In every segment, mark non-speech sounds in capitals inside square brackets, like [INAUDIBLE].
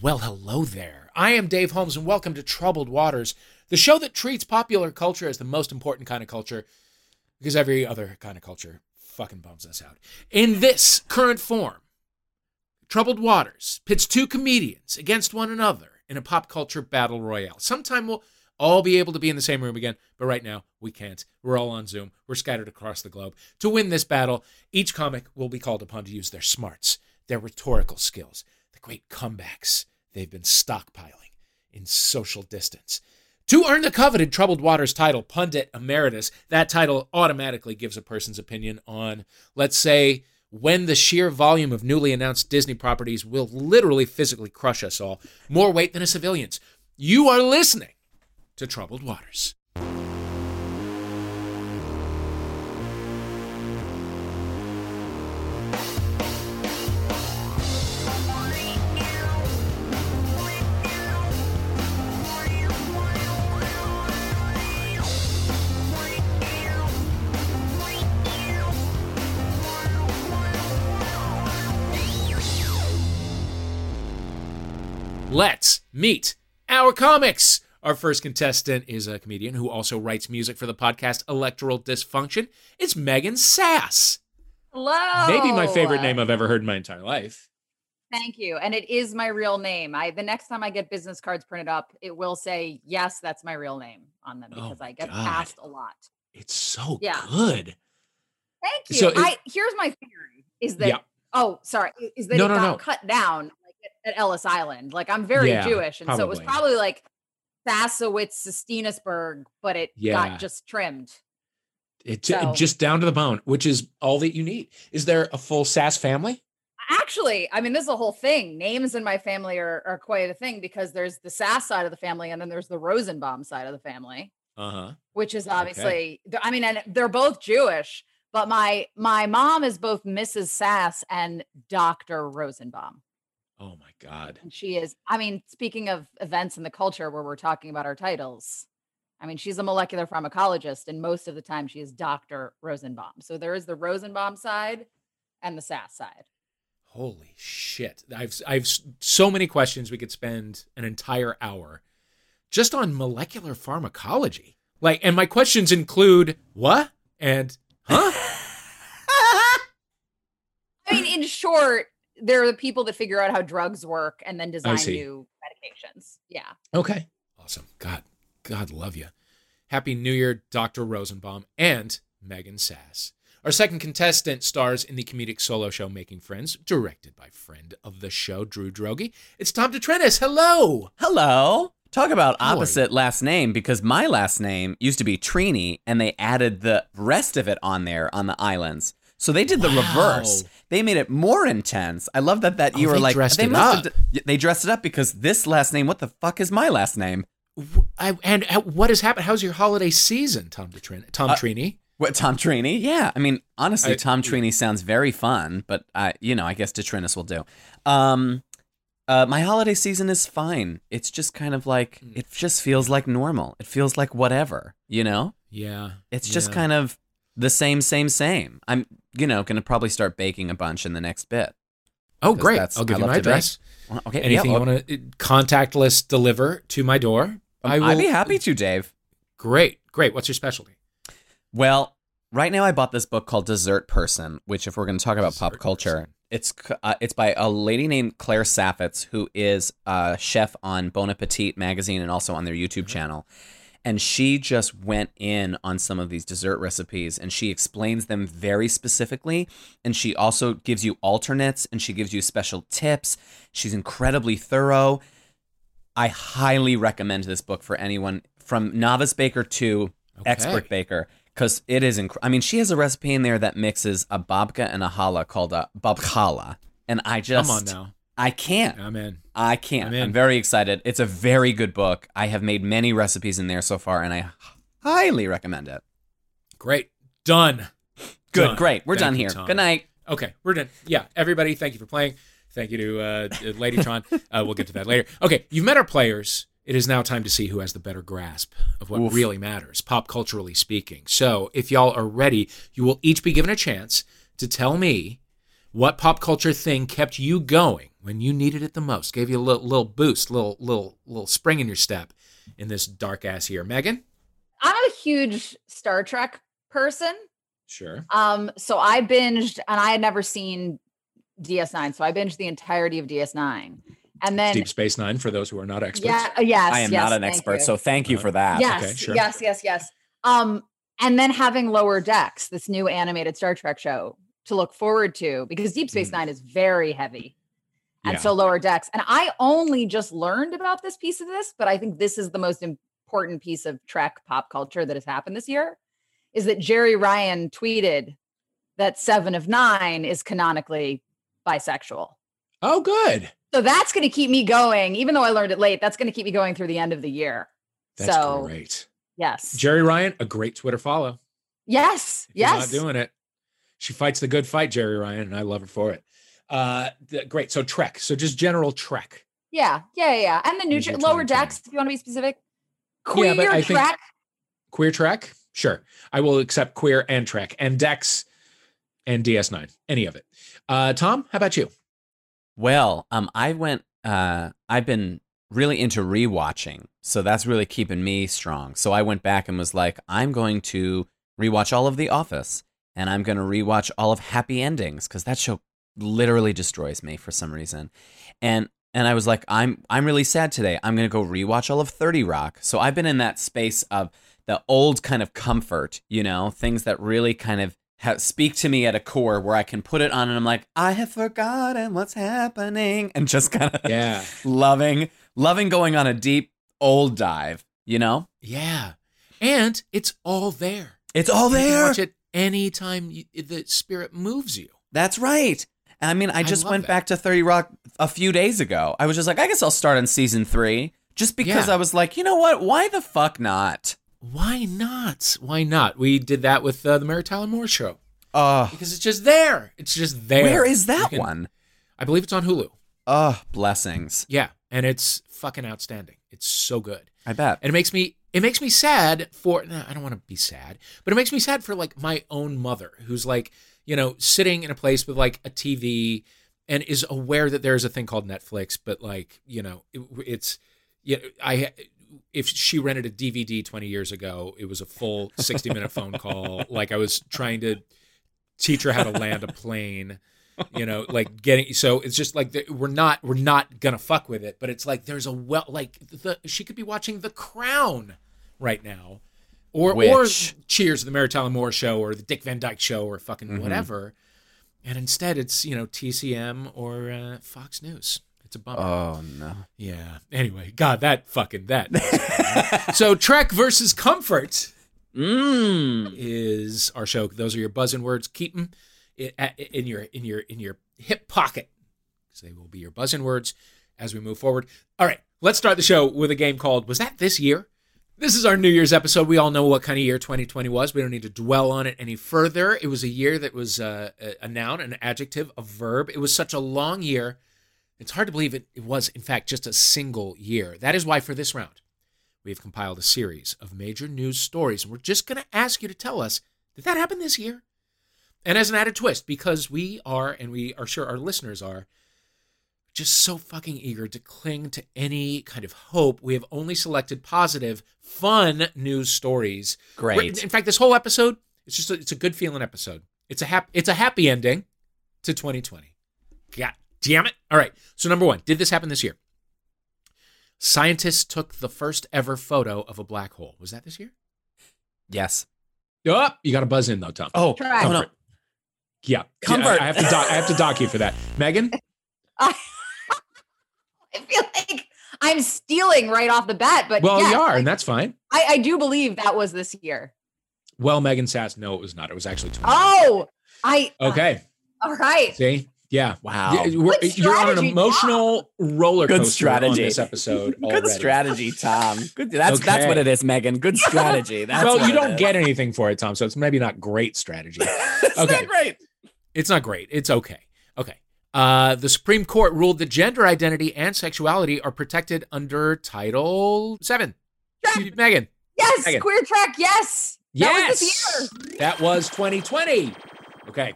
Well, hello there. I am Dave Holmes, and welcome to Troubled Waters, the show that treats popular culture as the most important kind of culture because every other kind of culture fucking bums us out. In this current form, Troubled Waters pits two comedians against one another in a pop culture battle royale. Sometime we'll all be able to be in the same room again, but right now we can't. We're all on Zoom. We're scattered across the globe. To win this battle, each comic will be called upon to use their smarts, their rhetorical skills, the great comebacks they've been stockpiling in social distance. To earn the coveted Troubled Waters title, Pundit Emeritus, that title automatically gives a person's opinion on, let's say, when the sheer volume of newly announced Disney properties will literally physically crush us all, more weight than a civilian's. You are listening to Troubled Waters. Let's meet our comics. Our first contestant is a comedian who also writes music for the podcast Electoral Dysfunction. It's Megan Sass. Hello. Maybe my favorite name I've ever heard in my entire life. Thank you. And it is my real name. I the next time I get business cards printed up, it will say, yes, that's my real name on them Oh because I get God. asked a lot. It's so Yeah. good. Thank you. So I here's my theory is that Yeah. oh sorry, is that No, it no, got no. cut down like at, Ellis Island. Like I'm very Yeah, Jewish. And so it was probably. probably like Sassowitz Sestinesburg, but it Yeah. got just trimmed. It So- just down to the bone, which is all that you need. Is there a full Sass family? Actually, I mean, this is a whole thing. Names in my family are, are quite a thing because there's the Sass side of the family and then there's the Rosenbaum side of the family. Uh huh. which is obviously th- I mean and they're both Jewish, but my my mom is both Mrs. Sass and Dr. Rosenbaum. Oh my God. And she is I mean speaking of events in the culture where we're talking about our titles. I mean she's a molecular pharmacologist and most of the time she is Dr. Rosenbaum. So there is the Rosenbaum side and the Sass side. Holy shit. I've I've so many questions we could spend an entire hour just on molecular pharmacology. Like and my questions include what? And huh? [LAUGHS] I mean in short, they're the people that figure out how drugs work and then design new medications. Yeah. Okay. Awesome. God, God love you. Happy New Year, Dr. Rosenbaum and Megan Sass. Our second contestant stars in the comedic solo show Making Friends, directed by friend of the show, Drew Droege. It's Tom DeTrinis. Hello. Hello. Talk about How are you? opposite last name because my last name used to be Trini and they added the rest of it on there on the islands. So they did the reverse. They made it more intense. I love that that Oh, you were they like dressed they it up. d- they dressed it up because this last name, what the fuck is my last name? I, and what has happened? How's your holiday season, Tom DeTrinis? Tom Uh, Trini? What Tom Trini? Yeah, I mean honestly, I- Tom Trini sounds very fun, but I, you know, I guess Detrinis will do. Um, uh, my holiday season is fine. It's just kind of like Hmm. it just feels like normal. It feels like whatever, you know. Yeah. It's just yeah. kind of the same, same, same. I'm, you know, gonna probably start baking a bunch in the next bit. Oh, great. I'll give I you my address. Well, okay, Anything yeah, you want to contactless deliver to my door? I will. I'd be happy to, Dave. Great. Great. What's your specialty? Well, right now I bought this book called Dessert Person, which, if we're going to talk about pop culture, Person. it's uh, it's by a lady named Claire Saffitz, who is a chef on Bon Appetit magazine and also on their YouTube channel. And she just went in on some of these dessert recipes and she explains them very specifically. And she also gives you alternates and she gives you special tips. She's incredibly thorough. I highly recommend this book for anyone from novice baker to Okay. expert baker because it is. Inc- I mean, she has a recipe in there that mixes a babka and a challah called a babkallah, and I just Come on now. I can't. I'm in. I can't. I'm I'm, very excited. It's a very good book. I have made many recipes in there so far, and I highly recommend it. Great. Done. Good, Done. great. We're Thank done here. Tom. Good night. Okay, we're done. Yeah, everybody, thank you for playing. Thank you to uh, Ladytron. [LAUGHS] uh, we'll get to that later. Okay, you've met our players. It is now time to see who has the better grasp of what Oof. really matters, pop culturally speaking. So, if y'all are ready, you will each be given a chance to tell me what pop culture thing kept you going when you needed it the most, gave you a little, little boost, little, little, little spring in your step in this dark ass year. Megan? I'm a huge Star Trek person. Sure. Um, so I binged, and I had never seen DS9, so I binged the entirety of DS9, and then Deep Space Nine for those who are not experts. yeah, uh, yes, I am yes, not an expert, you. so thank you for that. yes, Okay, sure. yes, yes, yes. Um, and then having Lower Decks, this new animated Star Trek show to look forward to, because Deep Space Mm. Nine is very heavy. And Yeah. so Lower Decks. And I only just learned about this piece of this, but I think this is the most important piece of Trek pop culture that has happened this year. Is that Jeri Ryan tweeted that Seven of Nine is canonically bisexual. Oh, good. So that's going to keep me going, even though I learned it late. That's going to keep me going through the end of the year. That's so great. yes, Jeri Ryan, a great Twitter follow. yes, If yes. not doing it. She fights the good fight, Jeri Ryan, and I love her for it. Uh, th- great. So Trek. So just general Trek. Yeah, yeah, yeah, yeah. And the new Use lower decks, if you want to be specific. Yeah, Queer but I think- track. Queer Trek. Sure, I will accept queer and Trek and Dex and DS9. Any of it. Uh, Tom, how about you? Well, um, I went. Uh, I've been really into rewatching, so that's really keeping me strong. So I went back and was like, I'm going to rewatch all of The Office, and I'm going to rewatch all of Happy Endings because that show literally destroys me for some reason. And and I was like, I'm I'm really sad today. I'm going to go rewatch all of Thirty Rock. So I've been in that space of the old kind of comfort, you know, things that really kind of ha- speak to me at a core where I can put it on and I'm like, I have forgotten what's happening, and just kind of Yeah. [LAUGHS] loving, loving going on a deep old dive. You know, Yeah. And it's all there. it's all You can there. watch it anytime you, the spirit moves you. That's right. And I mean, I I just love went that. back to 30 Rock a few days ago. I was just like, I guess I'll start on season three, just because Yeah. I was like, you know what? Why the fuck not? Why not? Why not? We did that with uh, the Mary Tyler Moore show Oh, because it's just there. It's just there. where is that can- one? I believe it's on Hulu. Oh, blessings. Yeah, and it's fucking outstanding. It's so good. I bet. and it makes me it makes me sad for no, I don't want to be sad, but it makes me sad for like my own mother who's like, you know, sitting in a place with like a TV and is aware that there's a thing called Netflix, but like, you know, it, it's yeah, I if she rented a DVD 20 years ago, it was a full 60 minute phone call. [LAUGHS] Like I was trying to teach her how to land a plane you know like getting so it's just like the, we're not we're not gonna fuck with it but it's like there's a well like the she could be watching the crown right now or or cheers the mary tyler moore show or the dick van dyke show or fucking Mhm. whatever and instead it's you know tcm or uh, fox news it's a bummer Oh no. yeah anyway god that fucking that [LAUGHS] so trek versus comfort Mmm. is our show. Those are your buzzing words. Keep them in your in your in your hip pocket because they will be your buzzing words as we move forward. All right, let's start the show with a game called "Was That This Year?" This is our New Year's episode. We all know what kind of year 2020 was. We don't need to dwell on it any further. It was a year that was uh, a- a noun, an adjective, a verb. It was such a long year. It's hard to believe it, it was, in fact, just a single year. That is why, for this round, we have compiled a series of major news stories. And we're just going to ask you to tell us did that happen this year? And as an added twist, because we are, and we are sure our listeners are, just so fucking eager to cling to any kind of hope, we have only selected positive, fun news stories. Great. In fact, this whole episode, it's just a, it's a good feeling episode. It's a hap- it's a happy ending to 2020. God damn it! All right. So number one, did this happen this year? Scientists took the first ever photo of a black hole. Was that this year? Yes. Oh, you got to buzz in though, Tom. Oh, Track. oh no. Comfort. Yeah, Comfort. I, I have to dock, I have to dock you for that, Megan. [LAUGHS] I [LAUGHS] feel like I'm stealing right off the bat, but Well, yes, you are, I, and that's fine. I, I do believe that was this year. Well, Megan Sass, no, it was not. It was actually 20. Oh, I okay. Uh, all right. See, yeah, Wow. Yeah, we're- you're on an strategy, emotional roller Good coaster on strategy. this episode. [LAUGHS] Good already. strategy, Tom. Good. That's that's what it is, Megan. Good [LAUGHS] strategy. That's well, you don't is. get anything for it, Tom. So it's maybe not great strategy. it's Okay. not great. It's not great. It's okay. Okay. Uh, the Supreme Court ruled that gender identity and sexuality are protected under Title Seven. Megan. Yes, Megan. queer track. Yes. That was this Yes. year. That was 2020. Okay.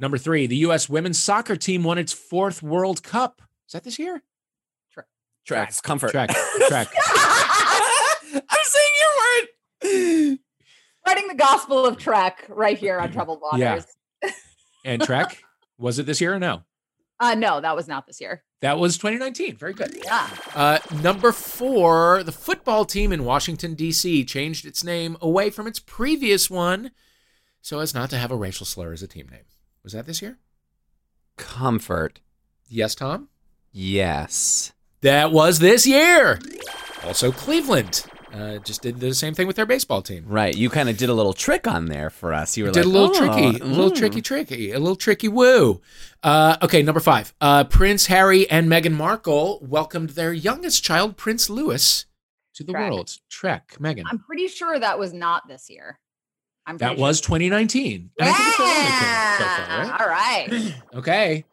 Number three, the U.S. women's soccer team won its fourth World Cup. Is that this year? Track. Tracks. Comfort. Track. [LAUGHS] Track. [LAUGHS] I'm saying your word. Spreading the gospel of track right here on Troubled Waters. Yeah. And track, [LAUGHS] Was it this year or no? Uh, no, that was not this year. That was 2019. Very good. Yeah. Uh, number four, the football team in Washington, D.C. changed its name away from its previous one so as not to have a racial slur as a team name. Was that this year? Comfort. Yes, Tom? Yes. That was this year. Also, Cleveland uh, just did the same thing with their baseball team. Right. You kind of did a little trick on there for us. You were did like, a little "Oh, tricky, a little mm." tricky, tricky, a little tricky woo. Uh, okay, number five. Uh, Prince Harry and Meghan Markle welcomed their youngest child, Prince Louis, to the Trek. world. Trek, Meghan. I'm pretty sure that was not this year. I'm that pretty was sure. 2019. And I think it's the only thing so far, Yeah. right? All right. [CLEARS THROAT] Okay.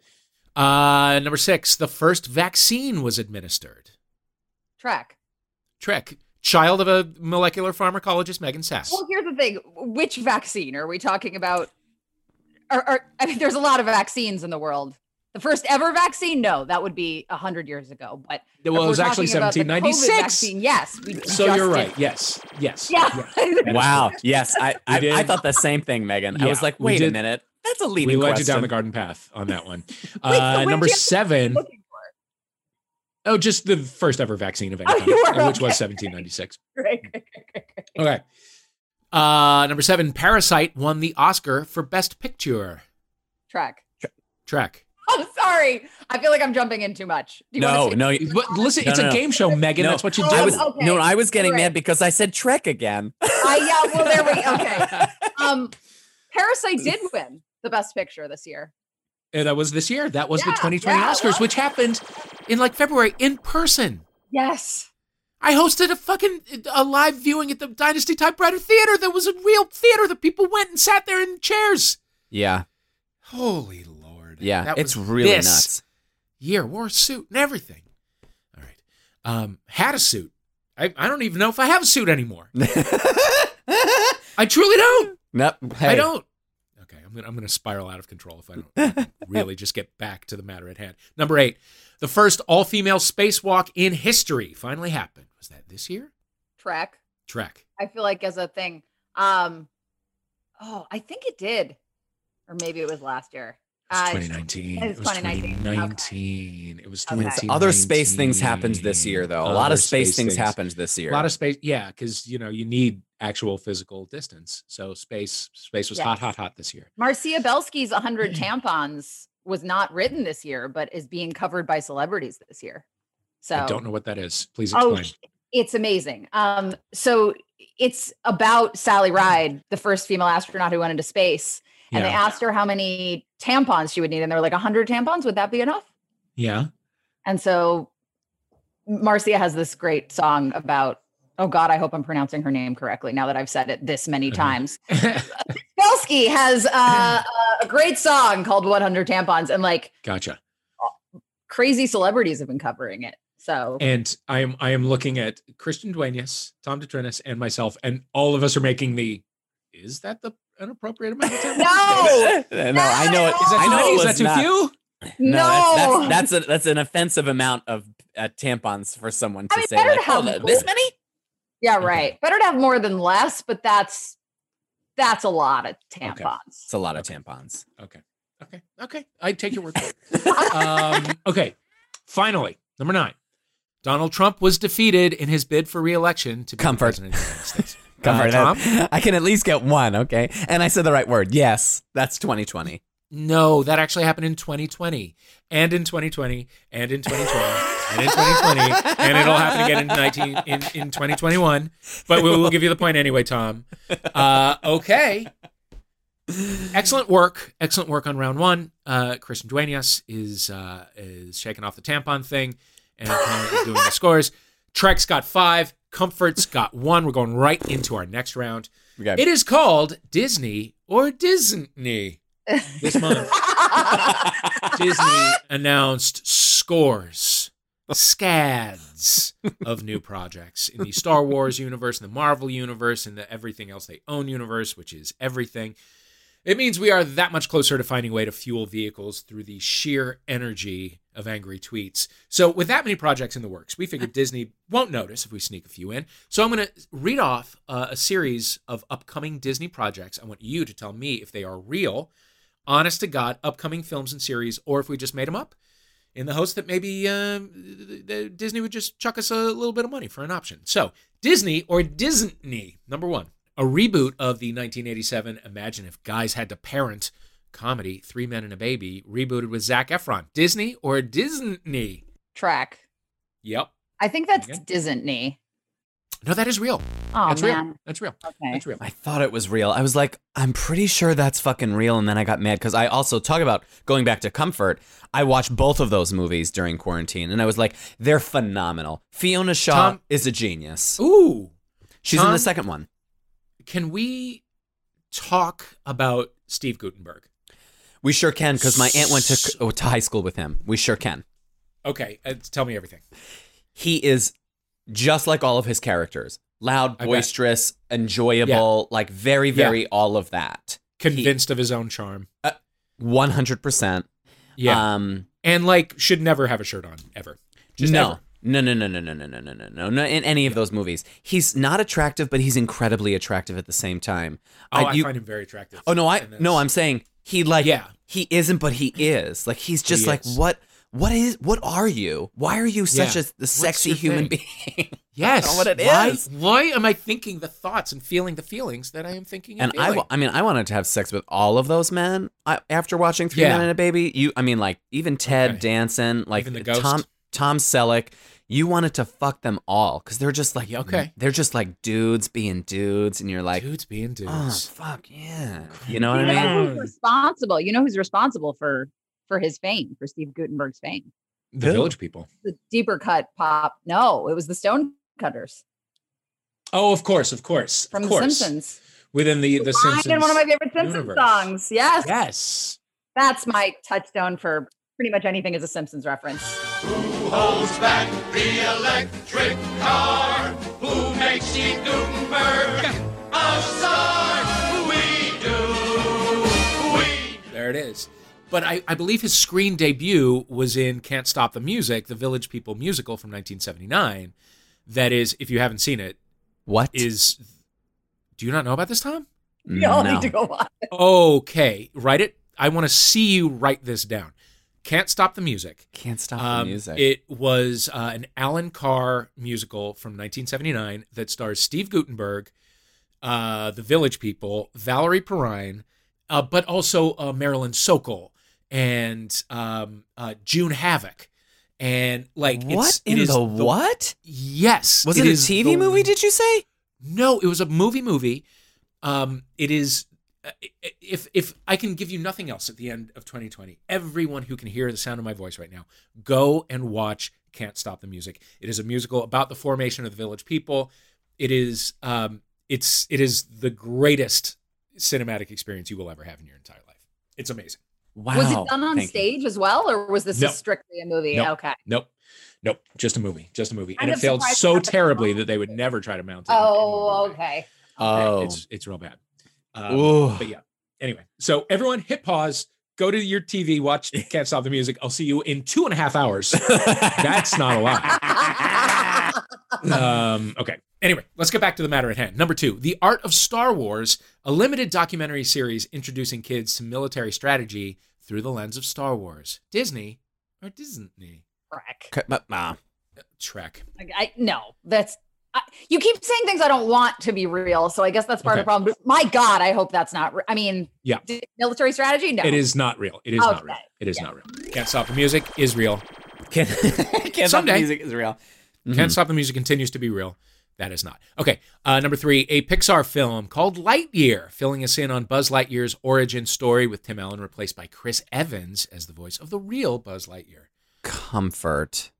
Uh, number six. The first vaccine was administered. Trek. Trek, child of a molecular pharmacologist, Megan Sass. Well, here's the thing. Which vaccine are we talking about? Or, or I mean, there's a lot of vaccines in the world. The first ever vaccine? No, that would be hundred years ago. But well, it was actually talking about the COVID 1796. vaccine, yes. We So you're did- right. Yes. Yes. Yeah. [LAUGHS] Wow. Yes. I, I. I thought the same thing, Megan. I was like, wait a minute. That's a leading. We led question. you down the garden path on that one. [LAUGHS] Wait, Uh, so number did you- seven. Looking for Oh, just the first ever vaccine of any Oh, kind, you were which was 1796. it. [LAUGHS] Right, right, right, right, right. Okay. Uh, number seven, Parasite won the Oscar for Best Picture. Trek. Track. [LAUGHS] I'm sorry. I feel like I'm jumping in too much. Do you No, wanna no. you- But listen, No, it's no, a no. game show, Megan. No. That's what you Oh, do. I was okay. no, I was getting Right. mad because I said Trek again. Uh, yeah, well, there we go. Okay. [LAUGHS] Um, Parasite did win the best picture this year. And that was this year. That was the 2020 yeah, Oscars, which happened in like February in person. Yes. I hosted a fucking a live viewing at the Dynasty Typewriter Theater. That was a real theater that people went and sat there in chairs. Yeah. Holy Lord. Yeah. That it's was really this nuts. Year wore a suit and everything. All right. Um, had a suit. I, I don't even know if I have a suit anymore. [LAUGHS] I truly don't. nope. Hey. I don't. Okay, I'm gonna I'm gonna spiral out of control if I don't [LAUGHS] really just get back to the matter at hand. Number eight, the first all-female spacewalk in history finally happened. Was that this year? Trek. Trek. I feel like as a thing. Um, oh, I think it did, or maybe it was last year. It Uh, 2019. it was It 2019. 2019. It was 2019. Other space things happened this year, though. A lot of space, things, happened this year. A lot of space, yeah, because you know you need actual physical distance. So space, space was hot, Yes. hot, hot this year. Marcia Belsky's 100 [CLEARS THROAT] tampons was not written this year, but is being covered by celebrities this year. So I don't know what that is. Please Oh, explain. sh- it's amazing. Um, so it's about Sally Ride, the first female astronaut who went into space. And they asked her how many tampons she would need. And they were like, 100 tampons, would that be enough? yeah. And so Marcia has this great song about, oh God, I hope I'm pronouncing her name correctly now that I've said it this many Uh-huh. times. [LAUGHS] Belsky has uh, a great song called 100 Tampons, and like gotcha. crazy celebrities have been covering it. So And I am I am looking at Christian Duenas, Tom DeTrinis, and myself, and all of us are making the. Is that the an appropriate amount of time? [LAUGHS] no, no, I know it. Is that I too know many? it Is that was too not. few? No, no, that's that's, that's, a, that's an offensive amount of uh, tampons for someone to I mean, say better like, to have oh, this many. yeah, Okay. right. Better to have more than less, but that's that's a lot of tampons. It's a lot of tampons. Okay. Okay. Okay. I take your word for it. [LAUGHS] um, okay. Finally, number nine. Donald Trump was defeated in his bid for re-election to be Comfort. president of the United States. [LAUGHS] Comfort. Uh, Tom? [LAUGHS] I can at least get one, okay? And I said the right word. Yes, that's 2020. No, that actually happened in 2020, and in 2020, and in 2020, and in 2020, and it'll happen again in 19 in, in 2021. But we will give you the point anyway, Tom. Uh, okay. Excellent work. Excellent work on round one. Uh, Christian Duenas is uh, is shaking off the tampon thing and doing the scores. Trek's got five. Comfort's got one. We're going right into our next round. Okay. It is called Disney or Disney this [LAUGHS] month. Disney announced scores, scads of new projects in the Star Wars universe, in the Marvel universe, and the everything else they own universe, which is everything. It means we are that much closer to finding a way to fuel vehicles through the sheer energy of angry tweets. So, with that many projects in the works, we figured Disney won't notice if we sneak a few in. So, I'm going to read off uh, a series of upcoming Disney projects. I want you to tell me if they are real, honest to God, upcoming films and series, or if we just made them up in the hopes that maybe um, Disney would just chuck us a little bit of money for an option. So, Disney or Disney, number one a reboot of the 1987 Imagine If Guys Had to Parent comedy Three Men and a Baby, rebooted with Zac Efron. Disney or Disney? Track. Yep. I think that's Okay. Disney. No, that is real. Oh That's man. real. That's real. Okay. That's real. I thought it was real. I was like, I'm pretty sure that's fucking real. And then I got mad because I also talk about going back to comfort. I watched both of those movies during quarantine and I was like, they're phenomenal. Fiona Shaw Tom- is a genius. Ooh. She's in the second one. Can we talk about Steve Guttenberg? We sure can because my aunt went to, oh, to high school with him. We sure can. Okay, uh, tell me everything. He is just like all of his characters loud, boisterous, enjoyable, like very, very all of that. Convinced of his own charm. 100%. Yeah. Um, and like should never have a shirt on ever. Just no. ever. No, no, no, no, no, no, no, no, no, no, no. In any of those movies, he's not attractive, but he's incredibly attractive at the same time. Oh, I, you- find him very attractive. oh no, I no, I'm saying he like Yeah. he isn't, but he is. Like he's just He like is. what what is what are you? Why are you such Yeah. a sexy human thing? being? Yes. what it why, is. Why am I thinking the thoughts and feeling the feelings that I am thinking and, and I, I mean, I wanted to have sex with all of those men I, after watching Three Yeah. Men and a Baby. You, I mean, like even Ted Okay. Danson, like the? Tom Tom Selleck. You wanted to fuck them all because they're just like okay. They're just like dudes being dudes, and you're like, dudes being dudes. oh fuck yeah, you know what You I mean? Mm. who's responsible? You know who's responsible for for his fame, for Steve Guttenberg's fame? the Who? village people. The deeper cut pop. No, it was the Stone Cutters Oh, of course, of course. from of The course. Simpsons. Within the the Mine Simpsons. and one of my favorite Simpsons universe. songs. Yes, Yes. that's my touchstone for pretty much anything as a Simpsons reference. Who holds back the electric car? Who makes Steve Guttenberg a star? We do. We There it is. But I, I believe his screen debut was in Can't Stop the Music, the Village People musical from 1979. That is, if you haven't seen it, What is. Do you not know about this, Tom? You all No. need to go on. Okay, write it. I want to see you write this down. Can't Stop the Music. Can't stop Um, the music. It was uh, an Allan Carr musical from 1979 that stars Steve Guttenberg, uh, the Village People, Valerie Perrine, uh, but also uh, Marilyn Sokol and um, uh, June Havoc. And like, what it's, in it is the, what? Yes, Was it, a TV the- movie? Did you say? no, it was a movie. Movie. Um, it is. Uh, If if I can give you nothing else at the end of 2020, everyone who can hear the sound of my voice right now, go and watch "Can't Stop the Music." It is a musical about the formation of the Village People. It is. Um, it's it is the greatest cinematic experience you will ever have in your entire life. It's amazing. Wow. was it done on Thank you. stage as well, or was this No. strictly a movie? No. Okay. Nope. Nope. Just a movie. Just a movie. And it failed so terribly that they would never try to mount it. Oh, other okay. Oh, It's it's real bad. Um, but yeah. Anyway, so everyone hit pause, go to your TV, watch [LAUGHS] Can't Stop the Music. I'll see you in two and a half hours. That's not a lie. [LAUGHS] Um, okay. Anyway, let's get back to the matter at hand. Number two, The Art of Star Wars, a limited documentary series introducing kids to military strategy through the lens of Star Wars. Disney or Disney? Correct. Okay, but, Trek. Like, I no, that's I, you keep saying things I don't want to be real, so I guess that's part of the problem. But my God, I hope that's not. Re- I mean, Yeah. d- military strategy. No, It is not real. It is not real. It is Yeah. not real. Can't Stop the Music is real. can't, [LAUGHS] can't stop the music is real. Can't Stop the Music continues to be real. That is not. Okay. Uh, number three, a Pixar film called Lightyear, filling us in on Buzz Lightyear's origin story with Tim Allen replaced by Chris Evans as the voice of the real Buzz Lightyear. Comfort.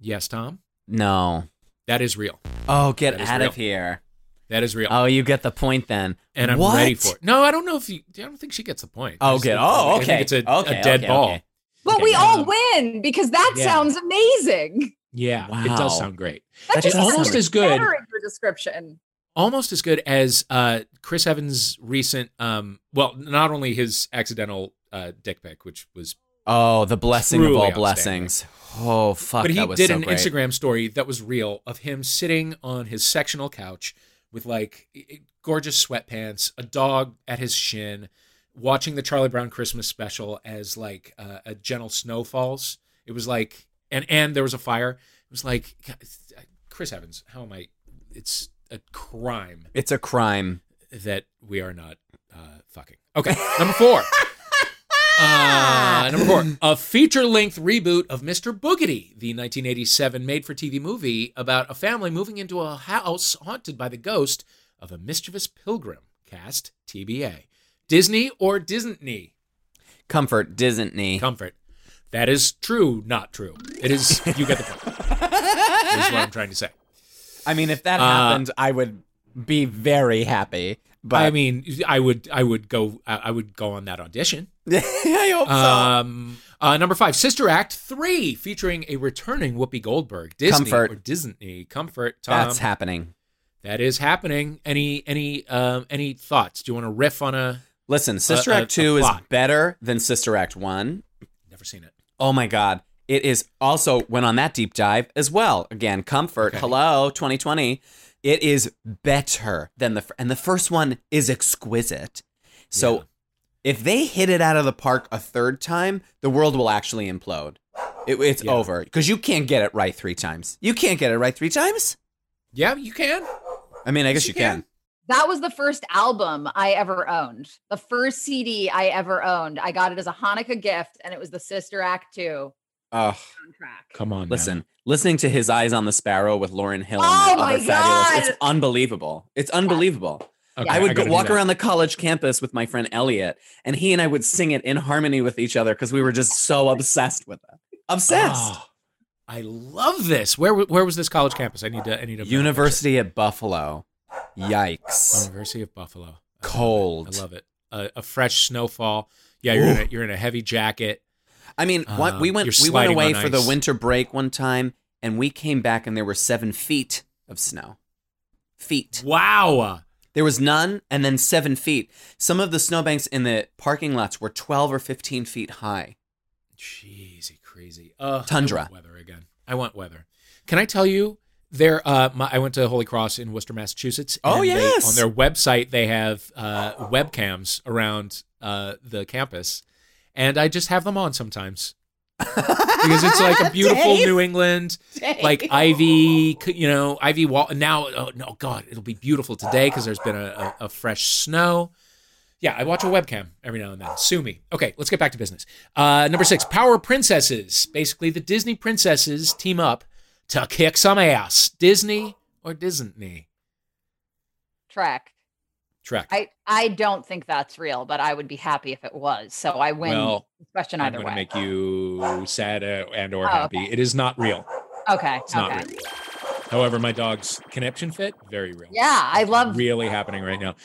Yes, Tom? No. That is real. Oh, get out real. of here. That is real. Oh, you get the point then. and I'm what? ready for it. No, I don't know if you. I don't think she gets the point. Oh, just good. think- Oh, I okay. think it's a, okay, a dead okay, ball. okay. but Okay, we all win because that Yeah. sounds amazing. Yeah, it does sound great. That That just almost as good. better in your description. almost as good as uh, Chris Evans' recent. Um, well, not only his accidental uh, dick pic, which was, Oh, the blessing of all blessings. Oh fuck, but he did so an great. Instagram story that was real of him sitting on his sectional couch with like gorgeous sweatpants, a dog at his shin, watching the Charlie Brown Christmas special as like uh, a gentle snow falls. It was like, and and there was a fire. It was like, Chris Evans, how am I? It's a crime It's a crime. that we are not uh, fucking. Okay, number four. [LAUGHS] Uh, number four, a feature-length reboot of Mr. Boogedy, the 1987 made-for-TV movie about a family moving into a house haunted by the ghost of a mischievous pilgrim. Cast TBA. Disney or Disney? Comfort, Disney. Comfort. That is true, not true. It is. You get the point. is what I'm trying to say. I mean, if that Uh, happened, I would be very happy. But I mean, I would, I would go, I would go on that audition. [LAUGHS] I hope so. Um, uh, number five, Sister Act three, featuring a returning Whoopi Goldberg. Disney Comfort. or Disney? Comfort. Tom. That's happening. that is happening. Any any um any thoughts? Do you want to riff on a? Listen, Sister a- Act a 2 is better than Sister Act 1. Never seen it. Oh my God. It is also went on that deep dive as well. Again, comfort. Okay. Hello, 2020. It is better than the and the first one is exquisite. So Yeah. if they hit it out of the park a third time, the world will actually implode. It, it's Yeah. over because you can't get it right three times. You can't get it right three times. Yeah, you can. I mean, I guess you you can. can. That was the first album I ever owned. The first CD I ever owned. I got it as a Hanukkah gift, and it was the Sister Act 2 Oh, soundtrack. Come on. listen, listening to his eyes on the sparrow with Lauryn Hill Oh and my other fabulous. It's unbelievable. It's unbelievable. Okay, I would go, walk around the college campus with my friend Elliot, and he and I would sing it in harmony with each other because we were just so obsessed with it. Obsessed. Oh, I love this. Where where was this college campus? I need to. I need to. University at Buffalo. Yikes. University of Buffalo. I love it. Cold. I love it. A, a fresh snowfall. Yeah, you're in a, you're in a heavy jacket. I mean, what, we went we went away for the winter break one time, and we came back and there were seven feet of snow. Feet. Wow. There was none, and then seven feet. Some of the snowbanks in the parking lots were twelve or fifteen feet high. Jeezy, crazy. Uh, Tundra. I want weather again. I want weather. Can I tell you? There, uh, my, I went to Holy Cross in Worcester, Massachusetts. Oh, and they- yes. on their website, they have uh, webcams around uh, the campus, and I just have them on sometimes because it's like a [LAUGHS] beautiful Dave. New England, like ivy, you know, ivy wall. Now, oh no, God, it'll be beautiful today because there's been a, a, a fresh snow. Yeah, I watch a webcam every now and then. Sue me. Okay, let's get back to business. Uh, number six, Power Princesses. Basically, the Disney princesses team up to kick some ass. Disney or Disney? Track. Trek. I, I don't think that's real, but I would be happy if it was. So I win Well, this question I'm either going way. to make you sad uh, and or Oh, happy. okay. It is not real. okay. It's not okay. real. However, my dog's conniption fit, very real. Yeah, I love really happening right now.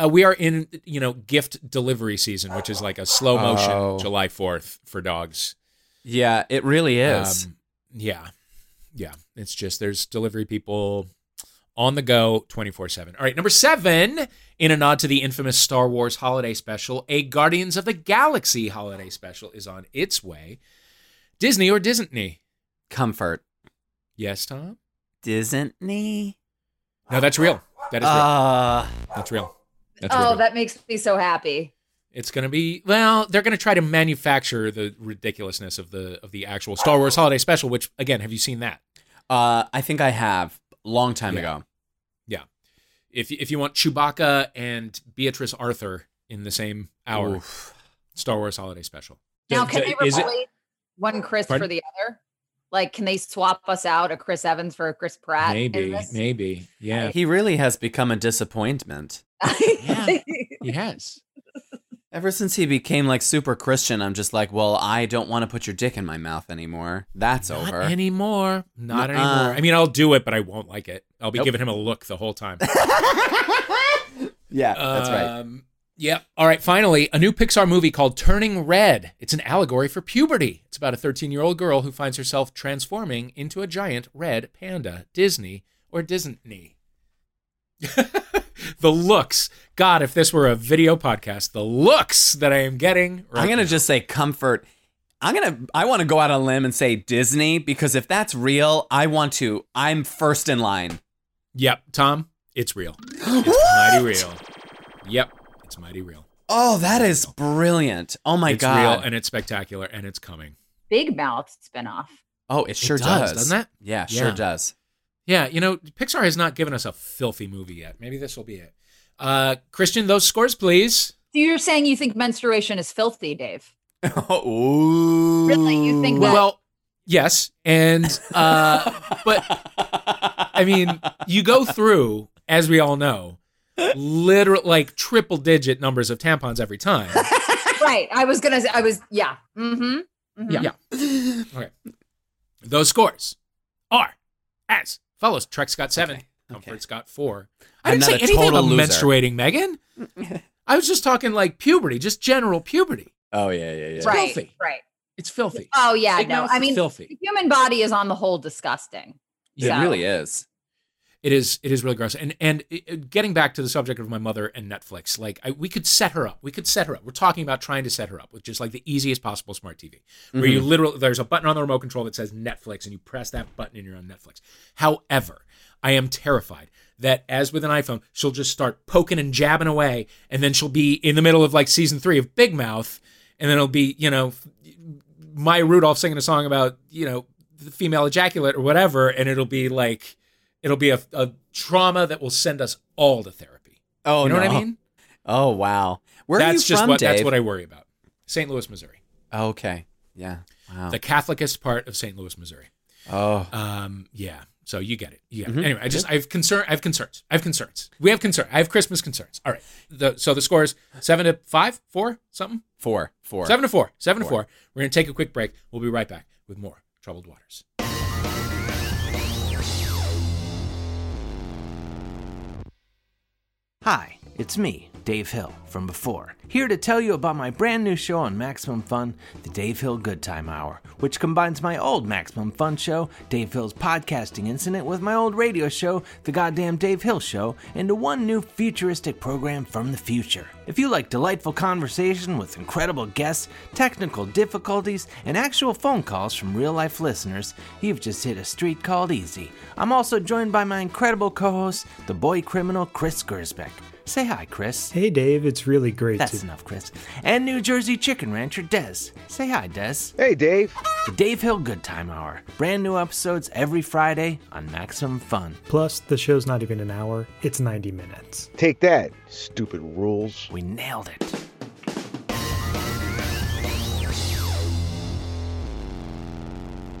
Uh, we are in, you know, gift delivery season, which is like a slow motion Oh. July 4th for dogs. Yeah, it really is. Um, yeah. Yeah. It's just there's delivery people on the go 24 7. All right. Number seven, in a nod to the infamous Star Wars holiday special, a Guardians of the Galaxy holiday special is on its way. Disney or Disney? Comfort. Yes, Tom? Disney. No, that's real. That is real. Uh, That's real. That's Oh, real. that makes me so happy. It's going to be well. They're going to try to manufacture the ridiculousness of the of the actual Star Wars holiday special. Which again, have you seen that? uh, I think I have long time Yeah. ago. Yeah. If if you want Chewbacca and Beatrice Arthur in the same hour, Oof. Star Wars holiday special. Now, can they is it- replace one Chris Pardon? for the other? Like, can they swap us out a Chris Evans for a Chris Pratt? maybe, maybe, yeah, He really has become a disappointment. [LAUGHS] Yeah. he has. Ever since he became like super Christian, I'm just like, well, I don't want to put your dick in my mouth anymore. That's Not over. anymore. Not Nuh-uh. anymore. I mean, I'll do it, but I won't like it. I'll be Nope. giving him a look the whole time. [LAUGHS] yeah, that's right. Um, yeah. All right. Finally, a new Pixar movie called Turning Red. It's an allegory for puberty. It's about a 13 year old girl who finds herself transforming into a giant red panda. Disney or Disney? [LAUGHS] the looks. God, if this were a video podcast, the looks that I am getting. Right I'm gonna now. just say comfort. I'm gonna. I want to go out on a limb and say Disney because if that's real, I want to. I'm first in line. Yep, Tom, it's real. [GASPS] It's mighty real. Yep, it's mighty real. Oh, that is brilliant. Oh my it's god. real and it's spectacular and it's coming. Big Mouth spinoff. oh, it sure does, doesn't it? Yeah, Yeah. sure does. Yeah, you know, Pixar has not given us a filthy movie yet. Maybe this will be it. Uh, Christian, those scores, please. So you're saying you think menstruation is filthy, Dave? [LAUGHS] Ooh. Really? You think that- Well, yes, and uh, but I mean, you go through, as we all know, literal like triple digit numbers of tampons every time. [LAUGHS] right. I was gonna. say I was. Yeah. Mm-hmm. Yeah. yeah. Okay. Those scores are as follows. Trex got seven. Okay. Comfort's got four. I I'm didn't say anything about loser. menstruating, Megan. [LAUGHS] I was just talking like puberty, just general puberty. Oh yeah, yeah, yeah. Right. filthy. Right. It's filthy. Oh yeah. Big no. I mean, filthy. the human body is on the whole disgusting. It So- really is. It is. It is really gross. And and it- it- getting back to the subject of my mother and Netflix, like I, we could set her up. We could set her up. We're talking about trying to set her up with just like the easiest possible smart TV, where you mm-hmm. literally there's a button on the remote control that says Netflix, and you press that button and you're on Netflix. However, I am terrified that as with an iPhone, she'll just start poking and jabbing away, and then she'll be in the middle of like season three of Big Mouth, and then it'll be you know Maya Rudolph singing a song about you know the female ejaculate or whatever, and it'll be like it'll be a, a trauma that will send us all to therapy. Oh you know no. what I mean? Oh wow. Where that's are you just from, what Dave? that's what I worry about. St. Louis, Missouri, Okay. Yeah. Wow. the Catholicest part of St. Louis, Missouri. oh. Um, yeah. So you get it. You get it. Mhm. Anyway, I just I have concern. I have concerns. I have concerns. We have concern. I have Christmas concerns. All right. The, so the score is seven to five, four, something. Four. Four. Seven to four. Seven to Four. four. We're gonna take a quick break. We'll be right back with more troubled waters. It's me, Dave Hill, from before, here to tell you about my brand new show on Maximum Fun, the Dave Hill Good Time Hour, which combines my old Maximum Fun show, Dave Hill's podcasting incident, with my old radio show, The Goddamn Dave Hill Show, into one new futuristic program from the future. If you like delightful conversation with incredible guests, technical difficulties, and actual phone calls from real life listeners, you've just hit a street called easy. I'm also joined by my incredible co host, the boy criminal Chris Gersbeck. Say hi, Chris. Hey Dave, it's really great That's to enough, Chris. And New Jersey chicken rancher Des. Say hi, Des. Hey, Dave. The Dave Hill Good Time Hour. Brand new episodes every Friday on Maximum Fun. Plus, the show's not even an hour, it's 90 minutes. Take that, stupid rules. We nailed it.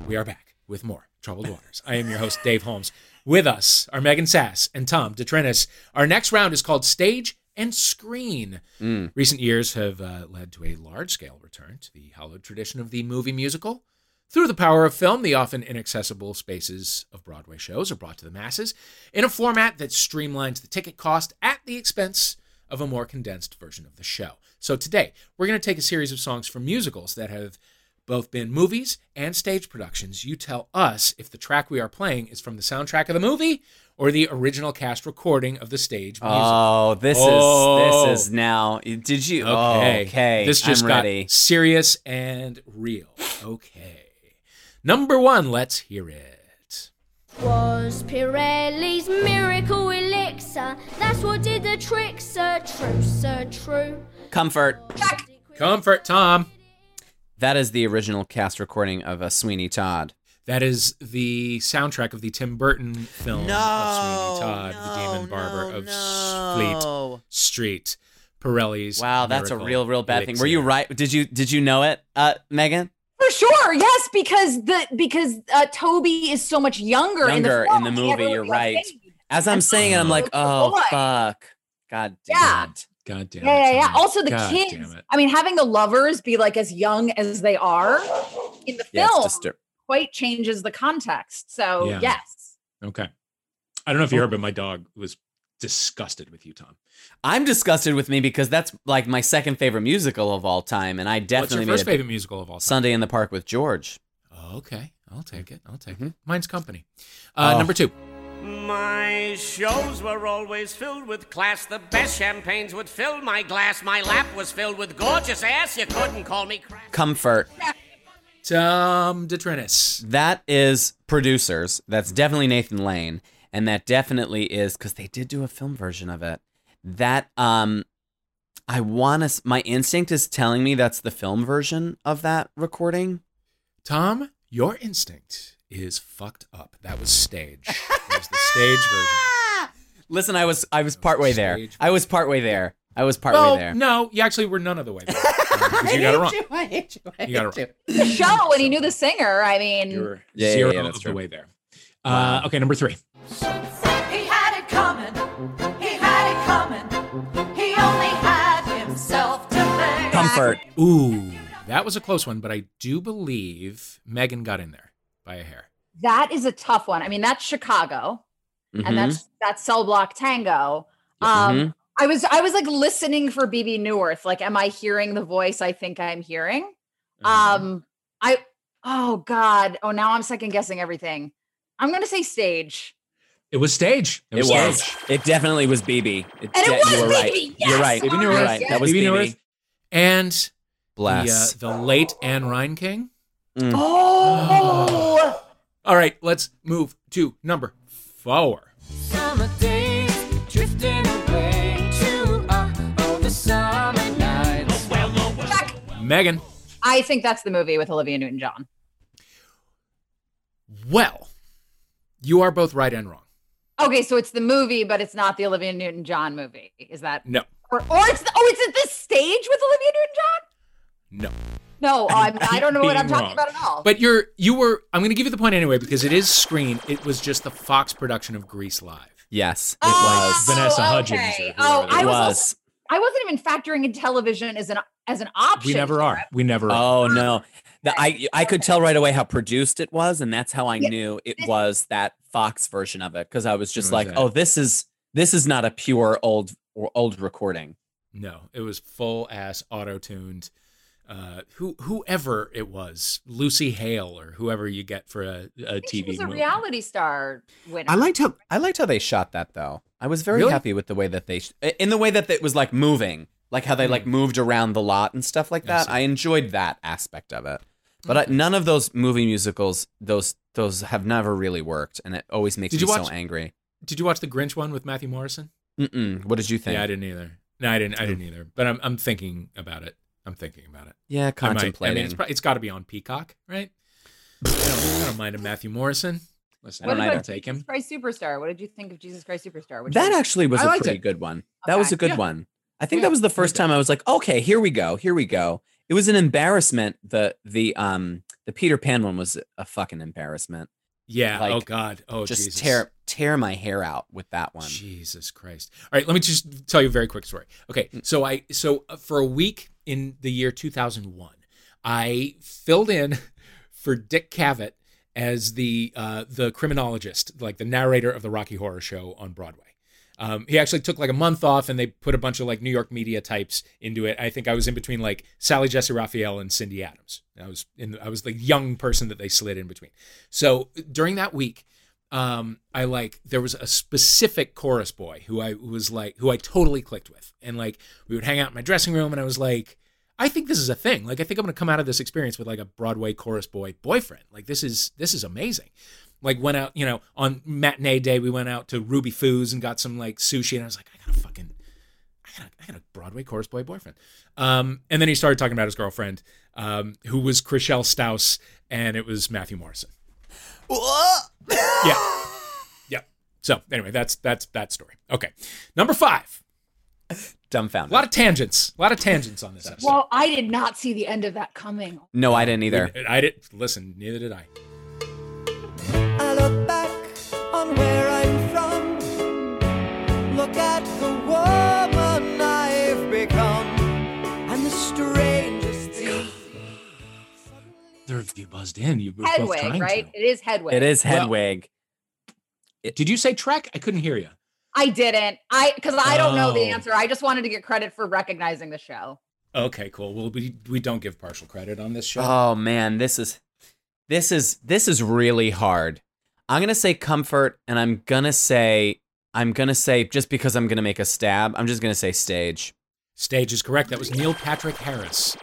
We are back with more Troubled Waters. I am your host, Dave Holmes. With us are Megan Sass and Tom DeTrinis. Our next round is called Stage and Screen. Recent years have uh, led to a large scale return to the hallowed tradition of the movie musical. Through the power of film, the often inaccessible spaces of Broadway shows are brought to the masses in a format that streamlines the ticket cost at the expense of a more condensed version of the show. So today, we're going to take a series of songs from musicals that have both been movies and stage productions. You tell us if the track we are playing is from the soundtrack of the movie or the original cast recording of the stage music. Oh, this Oh. is this oh. is now. Did you? okay. Oh, okay. This just I'm got ready. serious and real. Okay. Number one, let's hear it. Was Pirelli's miracle elixir? That's what did the trick, sir. True, sir, true. Comfort. Comfort, Tom. That is the original cast recording of a Sweeney Todd. That is the soundtrack of the Tim Burton film of Sweeney Todd, the Demon Barber of Fleet Street. Pirelli's. Wow, that's a real, real bad thing. Were you right? Did you did you know it, uh, Megan? For sure, yes, because the because uh, Toby is so much younger, in the, film. in the movie, really you're right. As I'm saying it, I'm like, oh Boy. fuck, god damn Yeah. it. God damn Yeah, it. yeah, yeah. Tom. Also, the God kids. I mean, having the lovers be like as young as they are in the Yeah, film it's distur- quite changes the context. So Yeah. yes, Okay. I don't know if you heard, but my dog was disgusted with you, Tom. I'm disgusted with me because that's like my second favorite musical of all time, and I What's your definitely first made favorite musical of all time? Sunday in the Park with George. Okay, I'll take it. I'll take Mhm. it. Mine's Company. Uh, Oh. Number two. My shows were always filled with class. The best champagnes would fill my glass. My lap was filled with gorgeous ass. You couldn't call me crack. Comfort. Tom DeTrinis. That is producers. That's definitely Nathan Lane, and that definitely is because they did do a film version of it. That um, I want to. My instinct is telling me that's the film version of that recording. Tom, your instinct is fucked up. That was stage. [LAUGHS] That was the stage version. Listen, I was I was partway there. I was partway there. I was partway Well, there. no, you actually were none of the way there. [LAUGHS] 'cause you got it wrong. I hate you. I You got it hate wrong. The show, and he knew the singer. I mean, You were Yeah, yeah, zero yeah, that's of the way there. Uh, okay, number three. He had it coming. He had it coming. He only had himself to blame. Comfort. Ooh, that was a close one, but I do believe Megan got in there by a hair. that is a tough one. I mean, that's Chicago, Mhm. and that's that's Cell Block Tango. Um, Mhm. I was I was like listening for Bebe Neuwirth. Like, am I hearing the voice I think I'm hearing? Mm-hmm. Um, I oh god, oh now I'm second guessing everything. I'm gonna say stage. It was stage. It was. It definitely was Bebe. It And it was you were right. Bebe, You're right. Bebe You're Newirth. right. Yes. That was Bebe Bebe. And Bless. the, uh, the late Ann Reinking. Mm. Oh, All right, let's move to number four. Summer days drifting away to uh, oh, the summer nights. Megan. I think that's the movie with Olivia Newton-John. Well, you are both right and wrong. Okay, so it's the movie, but it's not the Olivia Newton-John movie. Is that No, or or it's oh, it's at this stage with Olivia Newton-John? no. No, [LAUGHS] I'm, I don't know what I'm Being talking about at all. But you're you were. I'm going to give you the point anyway because it is screen. It was just the Fox production of Grease Live. Yes, it Oh, was. Vanessa oh, okay. Hudgens or Oh, whoever I was, was. I wasn't even factoring in television as an as an option. We never are. We never are. Oh no. The, I I could tell right away how produced it was, and that's how I Yeah. knew it was that Fox version of it because I was just was like, that? oh, this is this is not a pure old or old recording. No, it was full ass auto tuned. Uh, who whoever it was, Lucy Hale or whoever you get for a, a I think she TV was a movie. reality star winner. I liked how I liked how they shot that though. I was very Really? happy with the way that they sh- in the way that it was like moving, like how they like moved around the lot and stuff like Hmm. I that. I enjoyed that aspect of it. But I, none of those movie musicals, those those have never really worked, and it always makes Did me you watch- so angry. Did you watch the Grinch one with Matthew Morrison? Mm-mm. What did you think? Yeah, I didn't either. No, I didn't. I didn't either. But I'm I'm thinking about it. I'm thinking about it. Yeah, I might- contemplating. I mean, it's, pro- it's got to be on Peacock, right? I don't, I don't mind a Matthew Morrison. Listen, What I about don't take Jesus him. Christ Superstar? What did you think of Jesus Christ Superstar? Which that is- actually was I a pretty it. good one. That was a good Yeah. one. I think Yeah, that was the first time I was like, okay, here we go, here we go. It was an embarrassment. The the um the Peter Pan one was a fucking embarrassment. Yeah. Like, oh God. Oh Just Jesus. tear tear my hair out with that one. Jesus Christ. All right, let me just tell you a very quick story. Okay, so I so uh, for a week in the year 2001, I filled in [LAUGHS] for Dick Cavett as the uh, the criminologist, like the narrator of the Rocky Horror Show on Broadway. Um, he actually took like a month off, and they put a bunch of like New York media types into it. I think I was in between like Sally Jessy Raphael and Cindy Adams. I was in. I was the young person that they slid in between. So during that week, um, I like there was a specific chorus boy who I was like who I totally clicked with, and like we would hang out in my dressing room, and I was like, I think this is a thing. Like I think I'm gonna come out of this experience with like a Broadway chorus boy boyfriend. Like this is this is amazing. Like went out, you know, on matinee day, we went out to Ruby Foo's and got some like sushi, and I was like, I gotta fucking, I got, I got a Broadway chorus boy boyfriend. Um, and then he started talking about his girlfriend, um, who was Chrishell Stause, and it was Matthew Morrison. Yeah, yeah. So anyway, that's that's that story. Okay, number five. Dumbfounded. A lot of tangents. A lot of tangents on this episode. Well, I did not see the end of that coming. no, I didn't either. I didn't Listen, neither did I. I Third of you buzzed in. You were both Hedwig, trying right? to. It is Hedwig. It is Well- Hedwig. Did you say Trek? I couldn't hear you. I didn't. I because I don't know the Oh. answer. I just wanted to get credit for recognizing the show. Okay, cool. Well, we we don't give partial credit on this show. Oh man, this is this is this is really hard. I'm gonna say comfort, and I'm gonna say I'm gonna say just because I'm gonna make a stab. I'm just gonna say stage. Stage is correct. That was Neil Patrick Harris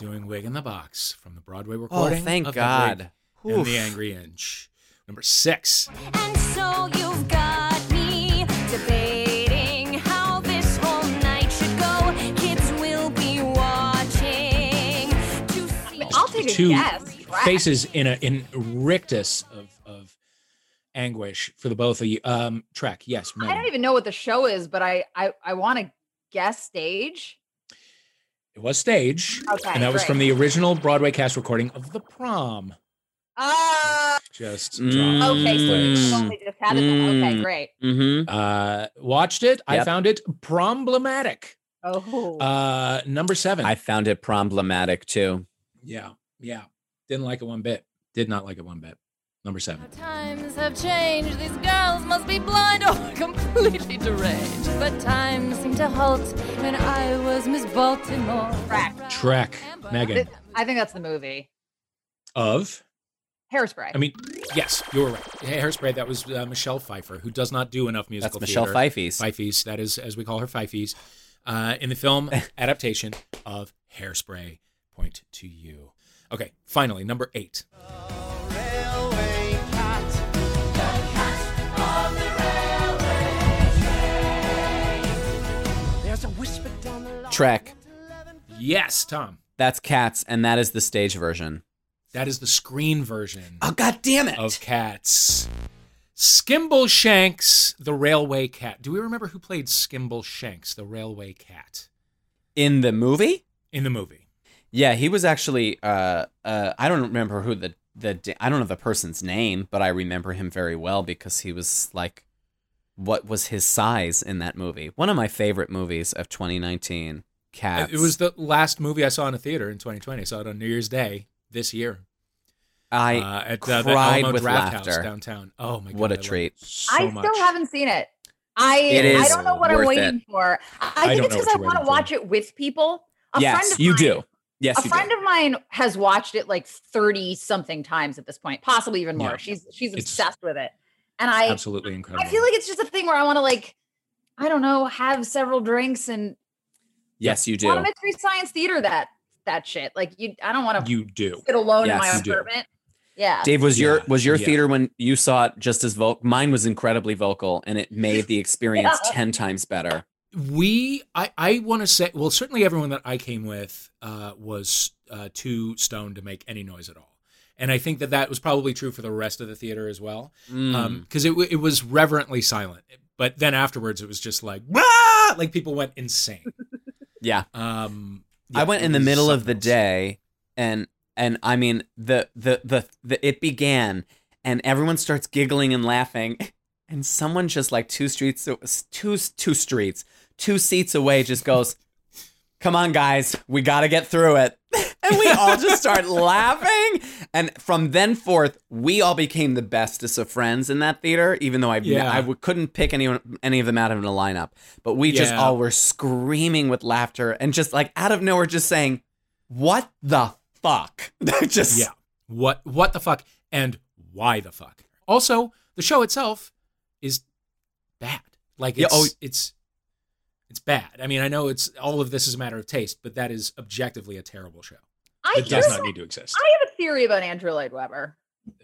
doing Wig in the Box from the Broadway recording. Oh, thank of God. Hedwig and the Angry Inch. Number six. And so you've got me debating how this whole night should go. Kids will be watching to see. I'll take a Two guess. Faces in a in rictus of of anguish for the both of you. Um, Trek, yes, I don't even know what the show is, but I I, I want to guess stage. It was stage, Okay, and that was great. from the original Broadway cast recording of The Prom. Ah, Just Mm. dropped okay. So you footage. only just had it. then. Okay, Mm. great. Mm-hmm. Uh, watched it. I found it problematic. Oh, Uh, number seven. I found it problematic too. yeah, yeah. Didn't like it one bit. Did not like it one bit. Number seven. Times have changed. These girls must be blind or [LAUGHS] completely deranged. But time seemed to halt when I was Miss Baltimore. Track. Trek, Megan. I think that's the movie. Of Hairspray. I mean, yes, you were right. Hairspray. That was uh, Michelle Pfeiffer, who does not do enough musical. That's Michelle theater. Pfeiffer's. Pfeiffer's. That is, as we call her, Pfeiffer's. Uh, in the film [LAUGHS] adaptation of Hairspray. Point to you. Okay, finally, number eight. Trek. Yes, Tom. That's Cats, and that is the stage version. That is the screen version Oh God damn it! of Cats. Skimbleshanks, the railway cat. Do we remember who played Skimbleshanks, the railway cat, In the movie? in the movie? Yeah, he was actually. Uh, uh, I don't remember who the the I don't know the person's name, but I remember him very well because he was like, what was his size in that movie? One of my favorite movies of 2019. Cats. It was the last movie I saw in a theater in 2020. I saw it on New Year's Day this year. I uh, at the cried Alamo with Draft laughter. House downtown. Oh my god! What a I love treat. So I much. still haven't seen it. I It I don't know what I'm waiting it. for. I, I think don't it's because I want to watch it with people. A friend yes, of you mine, do. Yes, a you friend do. of mine has watched it like 30 something times at this point, possibly even more. Yeah. She's she's It's obsessed with it. And I Absolutely incredible. I feel like it's just a thing where I want to like I don't know, have several drinks and Yes, you I want do. to mystery science theater that that shit. Like you I don't want to you do. sit alone Yes, in my you do. apartment. Yeah. Dave, was your was your yeah. theater when you saw it just as vocal? Mine was incredibly vocal, and it made the experience [LAUGHS] Yeah. ten times better. we i i want to say well certainly everyone that i came with uh was uh too stoned to make any noise at all and i think that that was probably true for the rest of the theater as well Mm. um because it, it was reverently silent but then afterwards it was just like "Wah!" like people went insane [LAUGHS] yeah, um I went in the middle of the day, and and I mean the the the, the it began, and everyone starts giggling and laughing, [LAUGHS] and someone just like two streets two two streets two seats away just goes, "Come on, guys, we got to get through it." [LAUGHS] And we all just start laughing. And from then forth, we all became the bestest of friends in that theater, even though I, Yeah. I couldn't pick anyone, any of them out of a lineup. But we just Yeah. all were screaming with laughter and just like out of nowhere, just saying, What the fuck? [LAUGHS] just, yeah what what the fuck and why the fuck also the show itself is bad like Yeah, oh- it's it's bad i mean i know it's all of this is a matter of taste but that is objectively a terrible show I it does hear- not need to exist I have a theory about Andrew Lloyd Webber.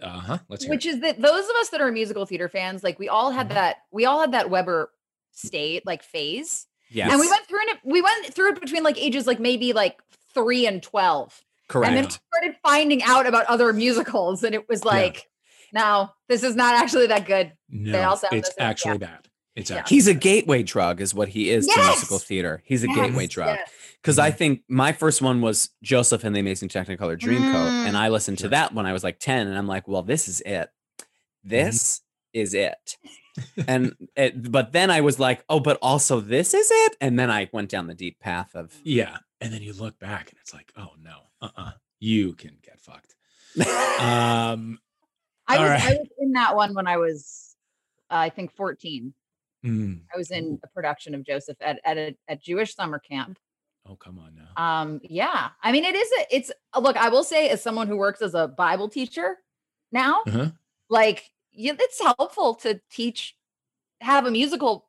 uh-huh let's hear which it. is that those of us that are musical theater fans, like we all Mm-hmm. had that, we all had that Webber state, like phase. Yes. And we went through it, we went through it between like ages like maybe like three and 12. Correct. And then we started finding out about other musicals, and it was like, no, this is not actually that good. no they all sound it's the actually yeah. bad it's Yeah. actually He's a gateway drug, is what he is to musical theater. He's a Yes, gateway drug. yes. Because I think my first one was Joseph and the Amazing Technicolor Dreamcoat, Mm. and I listened to that when I was like ten, and I'm like, well, this is it. This is it. [LAUGHS] and it, but then I was like, oh, but also this is it, and then I went down the deep path of yeah and then you look back and it's like oh no uh-uh you can get fucked um [LAUGHS] I All was, I was in that one when I was, uh, I think, 14. mm, I was in a production of Joseph at at a at Jewish summer camp. Oh come on now Um, yeah, I mean, it is. A, it's uh, look. I will say, as someone who works as a Bible teacher now, uh-huh. like yeah, it's helpful to teach, have a musical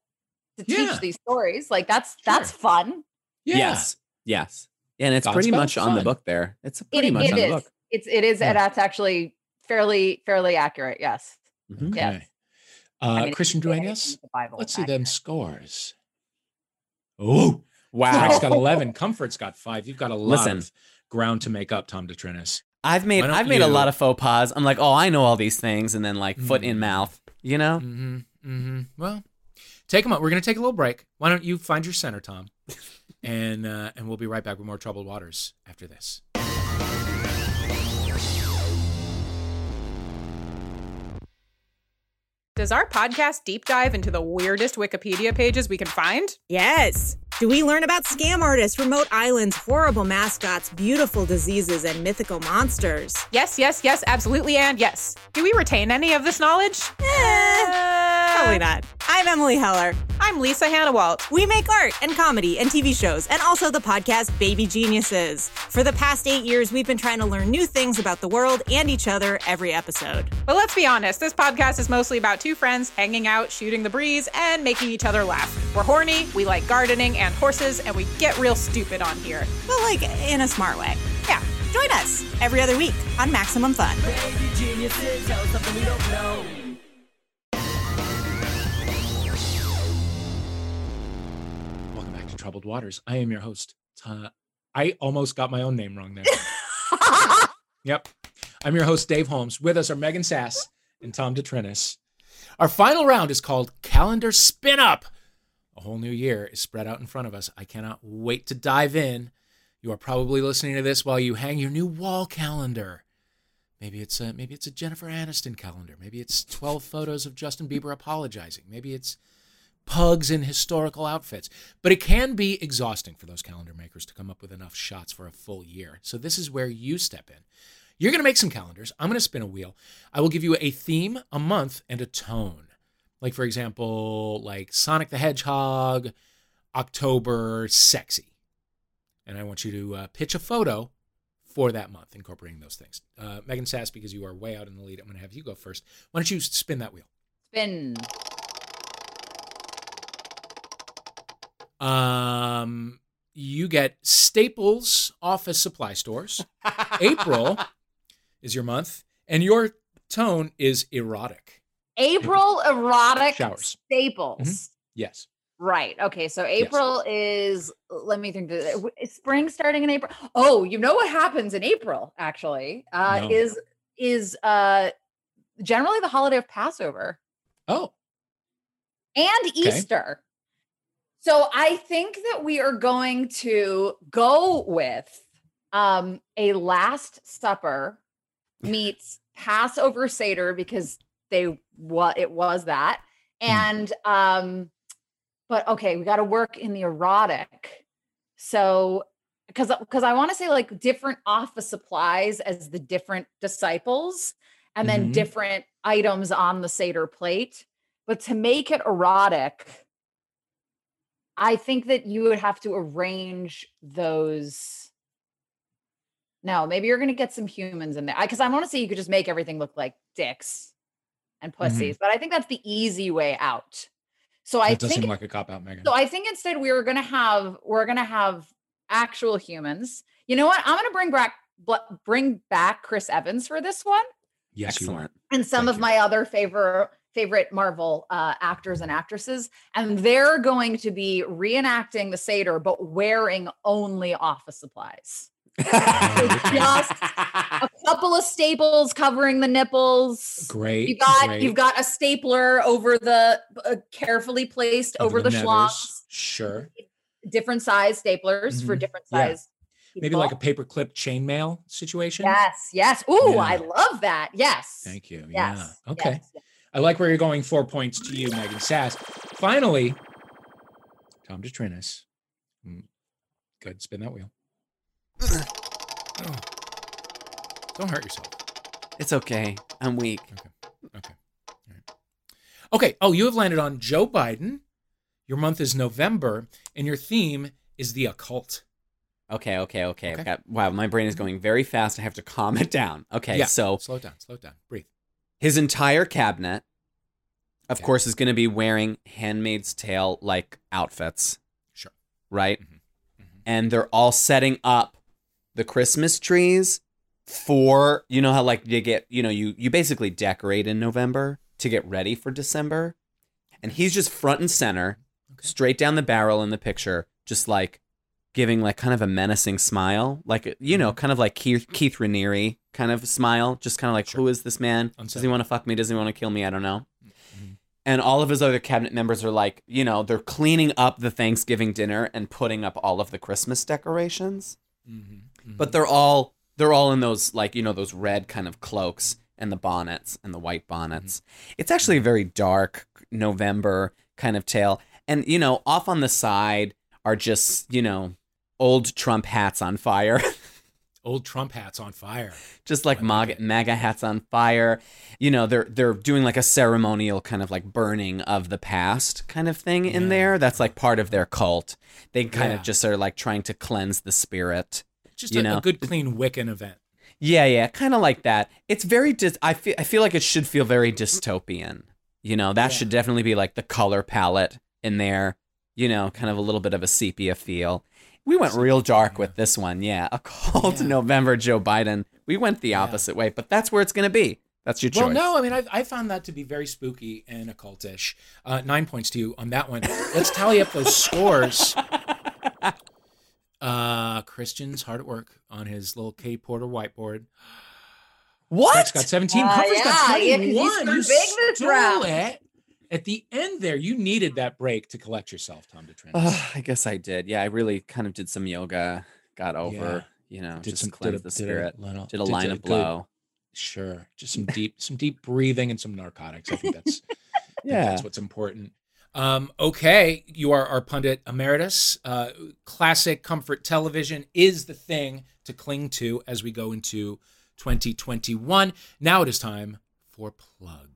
to Yeah. teach these stories. Like that's that's fun. Yeah. Yes. Yes. And it's pretty Godspell? much on the book there. It's It, pretty much it on the book. It's it is. Yeah. That's actually fairly fairly accurate. Yes. Yes. Okay. Uh, I mean, Christian if you Duenas, with the Bible, let's it's see them scores. Oh, Wow. Zach's got [LAUGHS] 11. Comfort's got five. You've got a lot Listen. of ground to make up, Tom DeTrinis. I've made I've made a lot of faux pas. I'm like, oh, I know all these things, and then like foot in Mm. mouth. You know? Mm-hmm. Mm-hmm. Well, take them up. We're going to take a little break. Why don't you find your center, Tom? [LAUGHS] and uh, and we'll be right back with more troubled waters after this. Does our podcast deep dive into the weirdest Wikipedia pages we can find? Yes. Do we learn about scam artists, remote islands, horrible mascots, beautiful diseases, and mythical monsters? Yes, yes, yes, absolutely, and yes. Do we retain any of this knowledge? Eh, probably not. I'm Emily Heller. I'm Lisa Hanawalt. We make art and comedy and TV shows, and also the podcast Baby Geniuses. For the past eight years, we've been trying to learn new things about the world and each other every episode. But let's be honest, this podcast is mostly about two friends hanging out, shooting the breeze, and making each other laugh. We're horny, we like gardening and horses, and we get real stupid on here. But like in a smart way. Yeah. Join us every other week on Maximum Fun. Troubled Waters. I am your host. Ta- I almost got my own name wrong there. [LAUGHS] yep. I'm your host, Dave Holmes. With us are Megan Sass and Tom DeTrinis. Our final round is called Calendar Spin Up. A whole new year is spread out in front of us. I cannot wait to dive in. You are probably listening to this while you hang your new wall calendar. Maybe it's a maybe it's a Jennifer Aniston calendar. Maybe it's 12 photos of Justin Bieber apologizing. Maybe it's pugs in historical outfits. But it can be exhausting for those calendar makers to come up with enough shots for a full year. So this is where you step in. You're going to make some calendars. I'm going to spin a wheel. I will give you a theme, a month, and a tone. Like for example, like Sonic the Hedgehog, October, sexy. And I want you to uh, pitch a photo for that month, incorporating those things. Uh, Megan Sass, because you are way out in the lead, I'm going to have you go first. Why don't you spin that wheel? Spin. Um, you get Staples office supply stores. [LAUGHS] April is your month, and your tone is erotic. April erotic Showers. staples. Yes. Right. Okay. So April is. Let me think. the- Is spring starting in April? Oh, you know what happens in April? Actually, uh, No. is is uh generally the holiday of Passover Oh, and Easter. So I think that we are going to go with um a Last Supper meets Passover Seder because they what it was that. And um but okay, we got to work in the erotic. So because because I want to say like different office supplies as the different disciples and then Mhm. different items on the Seder plate. But to make it erotic, I think that you would have to arrange those. No, maybe you're going to get some humans in there because I want to say you could just make everything look like dicks and Mm-hmm. pussies, but I think that's the easy way out. So I that does think seem like a cop out, Megan. so I think instead we are going to have we're going to have actual humans. You know what? I'm going to bring back bring back Chris Evans for this one yes, you are. Excellent. and some of my other favorite favorite Marvel uh, actors and actresses, and they're going to be reenacting the Seder, but wearing only office supplies. Just [LAUGHS] a couple of staples covering the nipples. Great. You got great. you've got a stapler over the uh, carefully placed over, the, nethers. schlongs. Sure. Different size staplers for Mhm. different Yeah. size. Maybe like a paperclip chainmail situation. Yes, yes. Ooh, Yeah. I love that. Yes. Thank you. Yes. Yeah. Okay. yes. I like where you're going. Four points to you, Megan Sass. Finally, Tom DeTrinis. Mm, Go ahead and spin that wheel. [CLEARS THROAT] Oh. Don't hurt yourself. It's okay. I'm weak. Okay. All right. Okay. Oh, you have landed on Joe Biden. Your month is November, and your theme is the occult. Okay, okay, okay. Okay. Got wow, my brain is going very fast. I have to calm it down. Okay, Yeah. so slow it down. Slow it down. Breathe. His entire cabinet, of course, is going to be wearing Handmaid's Tale like outfits. Sure. Right? Mm-hmm. Mm-hmm. And they're all setting up the Christmas trees for, you know, how like you get, you know, you, you basically decorate in November to get ready for December. And he's just front and center, straight down the barrel in the picture, just like giving like kind of a menacing smile, like you know, mm-hmm. kind of like Keith, Keith Raniere kind of smile, just kind of like, who is this man? Does he want to fuck me? Does he want to kill me? I don't know. Mm-hmm. And all of his other cabinet members are like, you know, they're cleaning up the Thanksgiving dinner and putting up all of the Christmas decorations. Mm-hmm. But they're all they're all in those like you know those red kind of cloaks and the bonnets and the white bonnets. It's actually a very dark November kind of tale. And you know, off on the side are just, you know, old Trump hats on fire. [LAUGHS] Old Trump hats on fire. just like MAGA, MAGA hats on fire. You know, they're they're doing like a ceremonial kind of like burning of the past kind of thing in there. That's like part of their cult. They kind Yeah. of just are like trying to cleanse the spirit. Just you a, know? a good, clean Wiccan event. Yeah, yeah, kind of like that. It's very dis- I feel I feel like it should feel very dystopian. You know, that should definitely be like the color palette in there. You know, kind of a little bit of a sepia feel. We went real dark with this one. Yeah, a call to November Joe Biden. We went the opposite way, but that's where it's going to be. That's your choice. Well, no, I mean, I, I found that to be very spooky and occultish. Uh, nine points to you on that one. Let's tally up those scores. Uh, Christian's hard at work on his little K Porter whiteboard. What? That's got 17. Uh, Puffer's got 21. yeah, 'cause you big this stole round. it. At the end there, you needed that break to collect yourself, Tom DeTrent. Ugh, I guess I did. Yeah, I really kind of did some yoga, got over, you know, Did just some- did cleanse a- the did a spirit. little- did a did line a of good- blow. Sure. Just some [LAUGHS] deep, some deep breathing and some narcotics. I think that's I think Yeah. that's what's important. Um, okay, you are our pundit emeritus. Uh, classic comfort television is the thing to cling to as we go into 2021. Now it is time for plugs.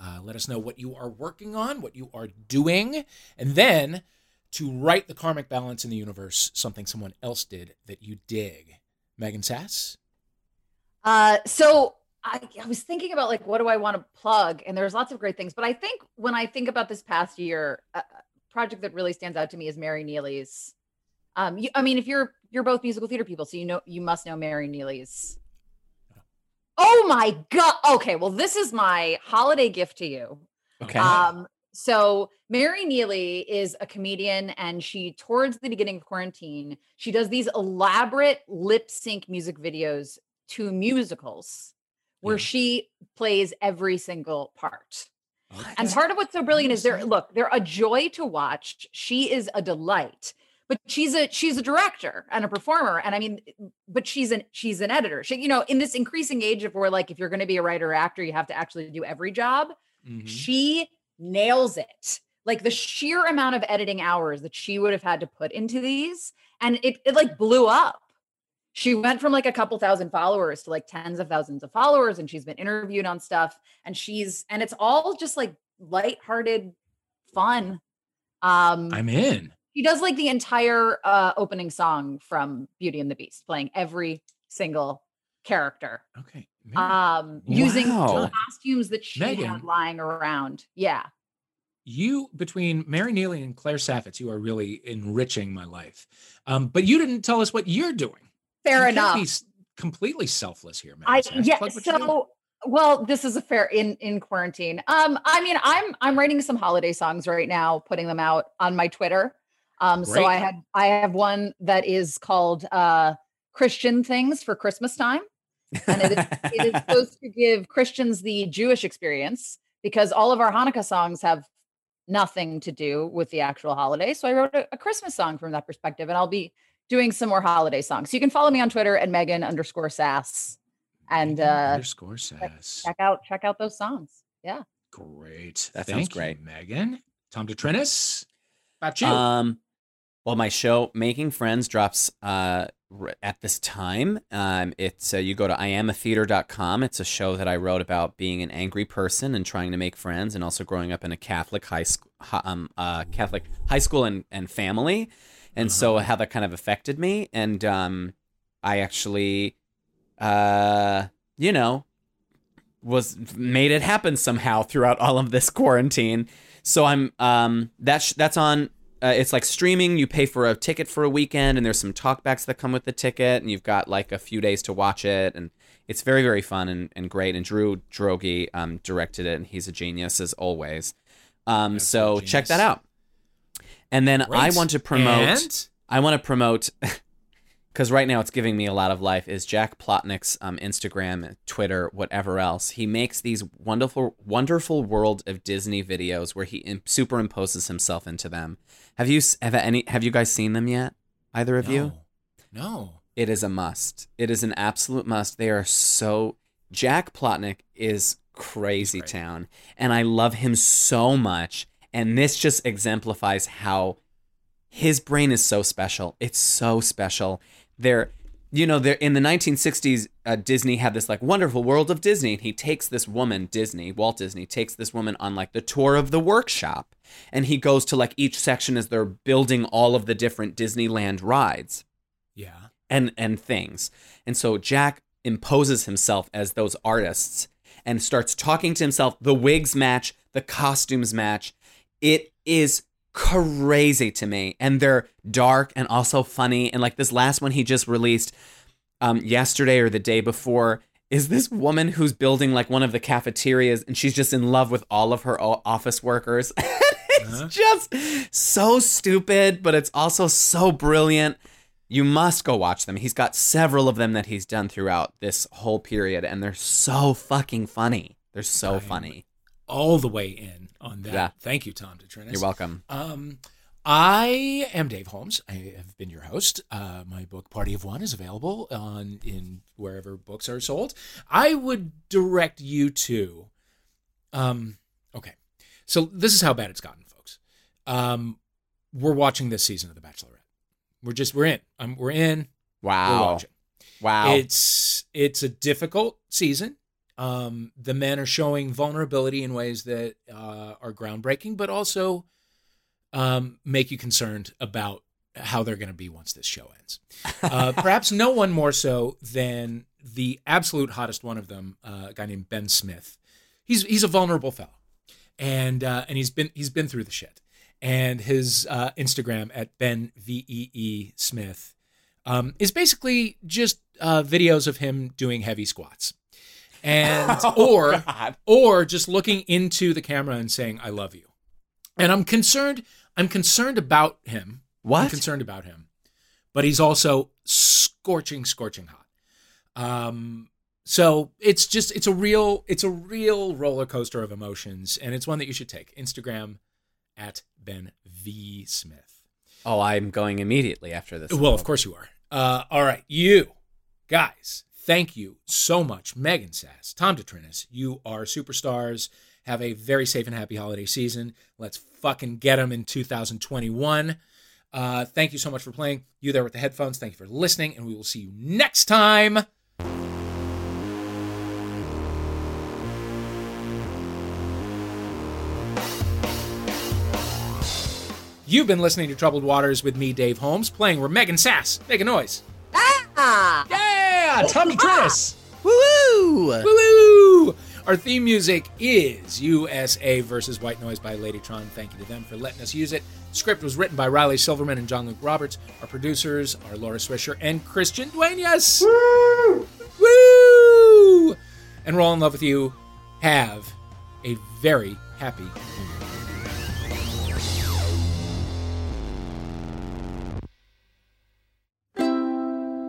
Uh, let us know what you are working on, what you are doing, and then to write the karmic balance in the universe, something someone else did that you dig. Megan Sass. Uh, so I, I was thinking about like, what do I want to plug? And there's lots of great things, but I think when I think about this past year, a a project that really stands out to me is Mary Neely's. Um, you, I mean, if you're you're both musical theater people, so you know you must know Mary Neely's. Oh my god! Okay, well, this is my holiday gift to you. Okay. Um, so Mary Neely is a comedian, and she, towards the beginning of quarantine, she does these elaborate lip sync music videos to musicals where she plays every single part. What? And part of what's so brilliant is they're look, they're a joy to watch. She is a delight. But she's a she's a director and a performer. And I mean, but she's an she's an editor. She, you know, in this increasing age of where like if you're going to be a writer or actor, you have to actually do every job. She nails it. Like the sheer amount of editing hours that she would have had to put into these, and it, it like blew up. She went from like a couple thousand followers to like tens of thousands of followers, and she's been interviewed on stuff. And she's and it's all just like lighthearted fun. Um I'm in. She does like the entire uh opening song from Beauty and the Beast, playing every single character. Okay. Um using Wow. costumes that she Megan. had lying around. Yeah. you between Mary Neely and Claire Saffitz, you are really enriching my life. Um, but you didn't tell us what you're doing. Fair You enough. completely selfless here, man. I yeah. So well, this is a fair in in quarantine. Um, I mean, I'm I'm writing some holiday songs right now, putting them out on my Twitter. Um, so I had I have one that is called uh Christian things for Christmas time. And it is, it is [LAUGHS] supposed to give Christians the Jewish experience because all of our Hanukkah songs have nothing to do with the actual holiday. So I wrote a, a Christmas song from that perspective, and I'll be doing some more holiday songs. So you can follow me on Twitter at Megan underscore Sass, and uh, underscore Sass. check out check out those songs. Yeah. Great. That Thank sounds you, great. Megan. Tom DeTrinis. About you. Um, well, my show Making Friends drops uh at this time. Um, it's uh, you go to iamatheater.com. It's a show that I wrote about being an angry person and trying to make friends, and also growing up in a Catholic high school, um, uh, Catholic high school and and family, and so how that kind of affected me. And um, I actually, uh, you know, was made it happen somehow throughout all of this quarantine. So I'm um that's that's on uh, it's like streaming. You pay for a ticket for a weekend, and there's some talkbacks that come with the ticket, and you've got like a few days to watch it, and it's very very fun and, and great. And Drew Droege um, directed it, and he's a genius as always. Um, so check that out. And then I want to promote. And? I want to promote [LAUGHS] because right now it's giving me a lot of life. Is Jack Plotnick's um, Instagram, Twitter, whatever else? He makes these wonderful, wonderful world of Disney videos where he im- superimposes himself into them. Have you have any? Have you guys seen them yet? Either of you? No. It is a must. It is an absolute must. They are so. Jack Plotnick is crazy town, and I love him so much. And this just exemplifies how his brain is so special. It's so special. There, you know, they're in the 1960s, uh, Disney had this like wonderful world of Disney, and he takes this woman, Disney, Walt Disney, takes this woman on like the tour of the workshop, and he goes to like each section as they're building all of the different Disneyland rides Yeah. and and things. And so Jack imposes himself as those artists and starts talking to himself. The wigs match, the costumes match. It is crazy to me, and they're dark and also funny. And like this last one he just released um, yesterday or the day before is this woman who's building like one of the cafeterias, and she's just in love with all of her office workers. [LAUGHS] it's just so stupid, but it's also so brilliant. You must go watch them. He's got several of them that he's done throughout this whole period, and they're so fucking funny. They're so funny. All the way in on that. Yeah. Thank you, Tom DeTrinis. You're welcome. Um, I am Dave Holmes. I have been your host. Uh, my book Party of One is available on in wherever books are sold. I would direct you to. Um, okay, so this is how bad it's gotten, folks. Um, we're watching this season of The Bachelorette. We're just we're in. Um, we're in. We're Wow. watching. Wow. It's it's a difficult season. Um, the men are showing vulnerability in ways that uh, are groundbreaking, but also um, make you concerned about how they're going to be once this show ends. [LAUGHS] Uh, perhaps no one more so than the absolute hottest one of them, uh, a guy named Ben Smith. He's he's a vulnerable fellow, and uh, and he's been he's been through the shit. And his uh, Instagram at Ben V E E Smith um, is basically just uh, videos of him doing heavy squats, and [LAUGHS] or or just looking into the camera and saying "I love you." And I'm concerned. I'm concerned about him. I'm What? concerned about him, but he's also scorching, scorching hot. Um, so it's just it's a real it's a real roller coaster of emotions, and it's one that you should take. Instagram at Ben V Smith. Oh, I'm going immediately after this. Well, of course you are. Uh, all right, you guys, thank you so much, Megan Sass, Tom DeTrinis. You are superstars. Have a very safe and happy holiday season. Let's fucking get them in 2021. Uh, thank you so much for playing. You there with the headphones. Thank you for listening, and we will see you next time. You've been listening to Troubled Waters with me, Dave Holmes, playing where Megan Sass. Make a noise. Ah! Yeah, Tom DeTrinis. Ah! Woo! Woo! Our theme music is USA versus White Noise by Ladytron. Thank you to them for letting us use it. Script was written by Riley Silverman and John Luke Roberts. Our producers are Laura Swisher and Christian Duenas. Woo! Woo! And we're all in love with you. Have a very happy